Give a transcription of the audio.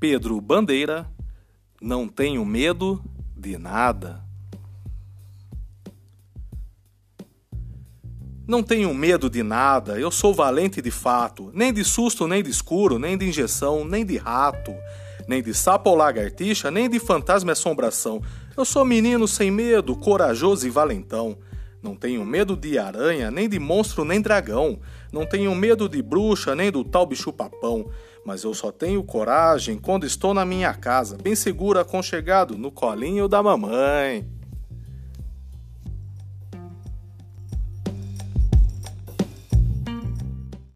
Pedro Bandeira, não tenho medo de nada. Não tenho medo de nada, eu sou valente de fato, nem de susto, nem de escuro, nem de injeção, nem de rato, nem de sapo ou lagartixa, nem de fantasma e assombração. Eu sou menino sem medo, corajoso e valentão. Não tenho medo de aranha, nem de monstro, nem dragão. Não tenho medo de bruxa, nem do tal bicho-papão. Mas eu só tenho coragem quando estou na minha casa, bem seguro, aconchegado, no colinho da mamãe.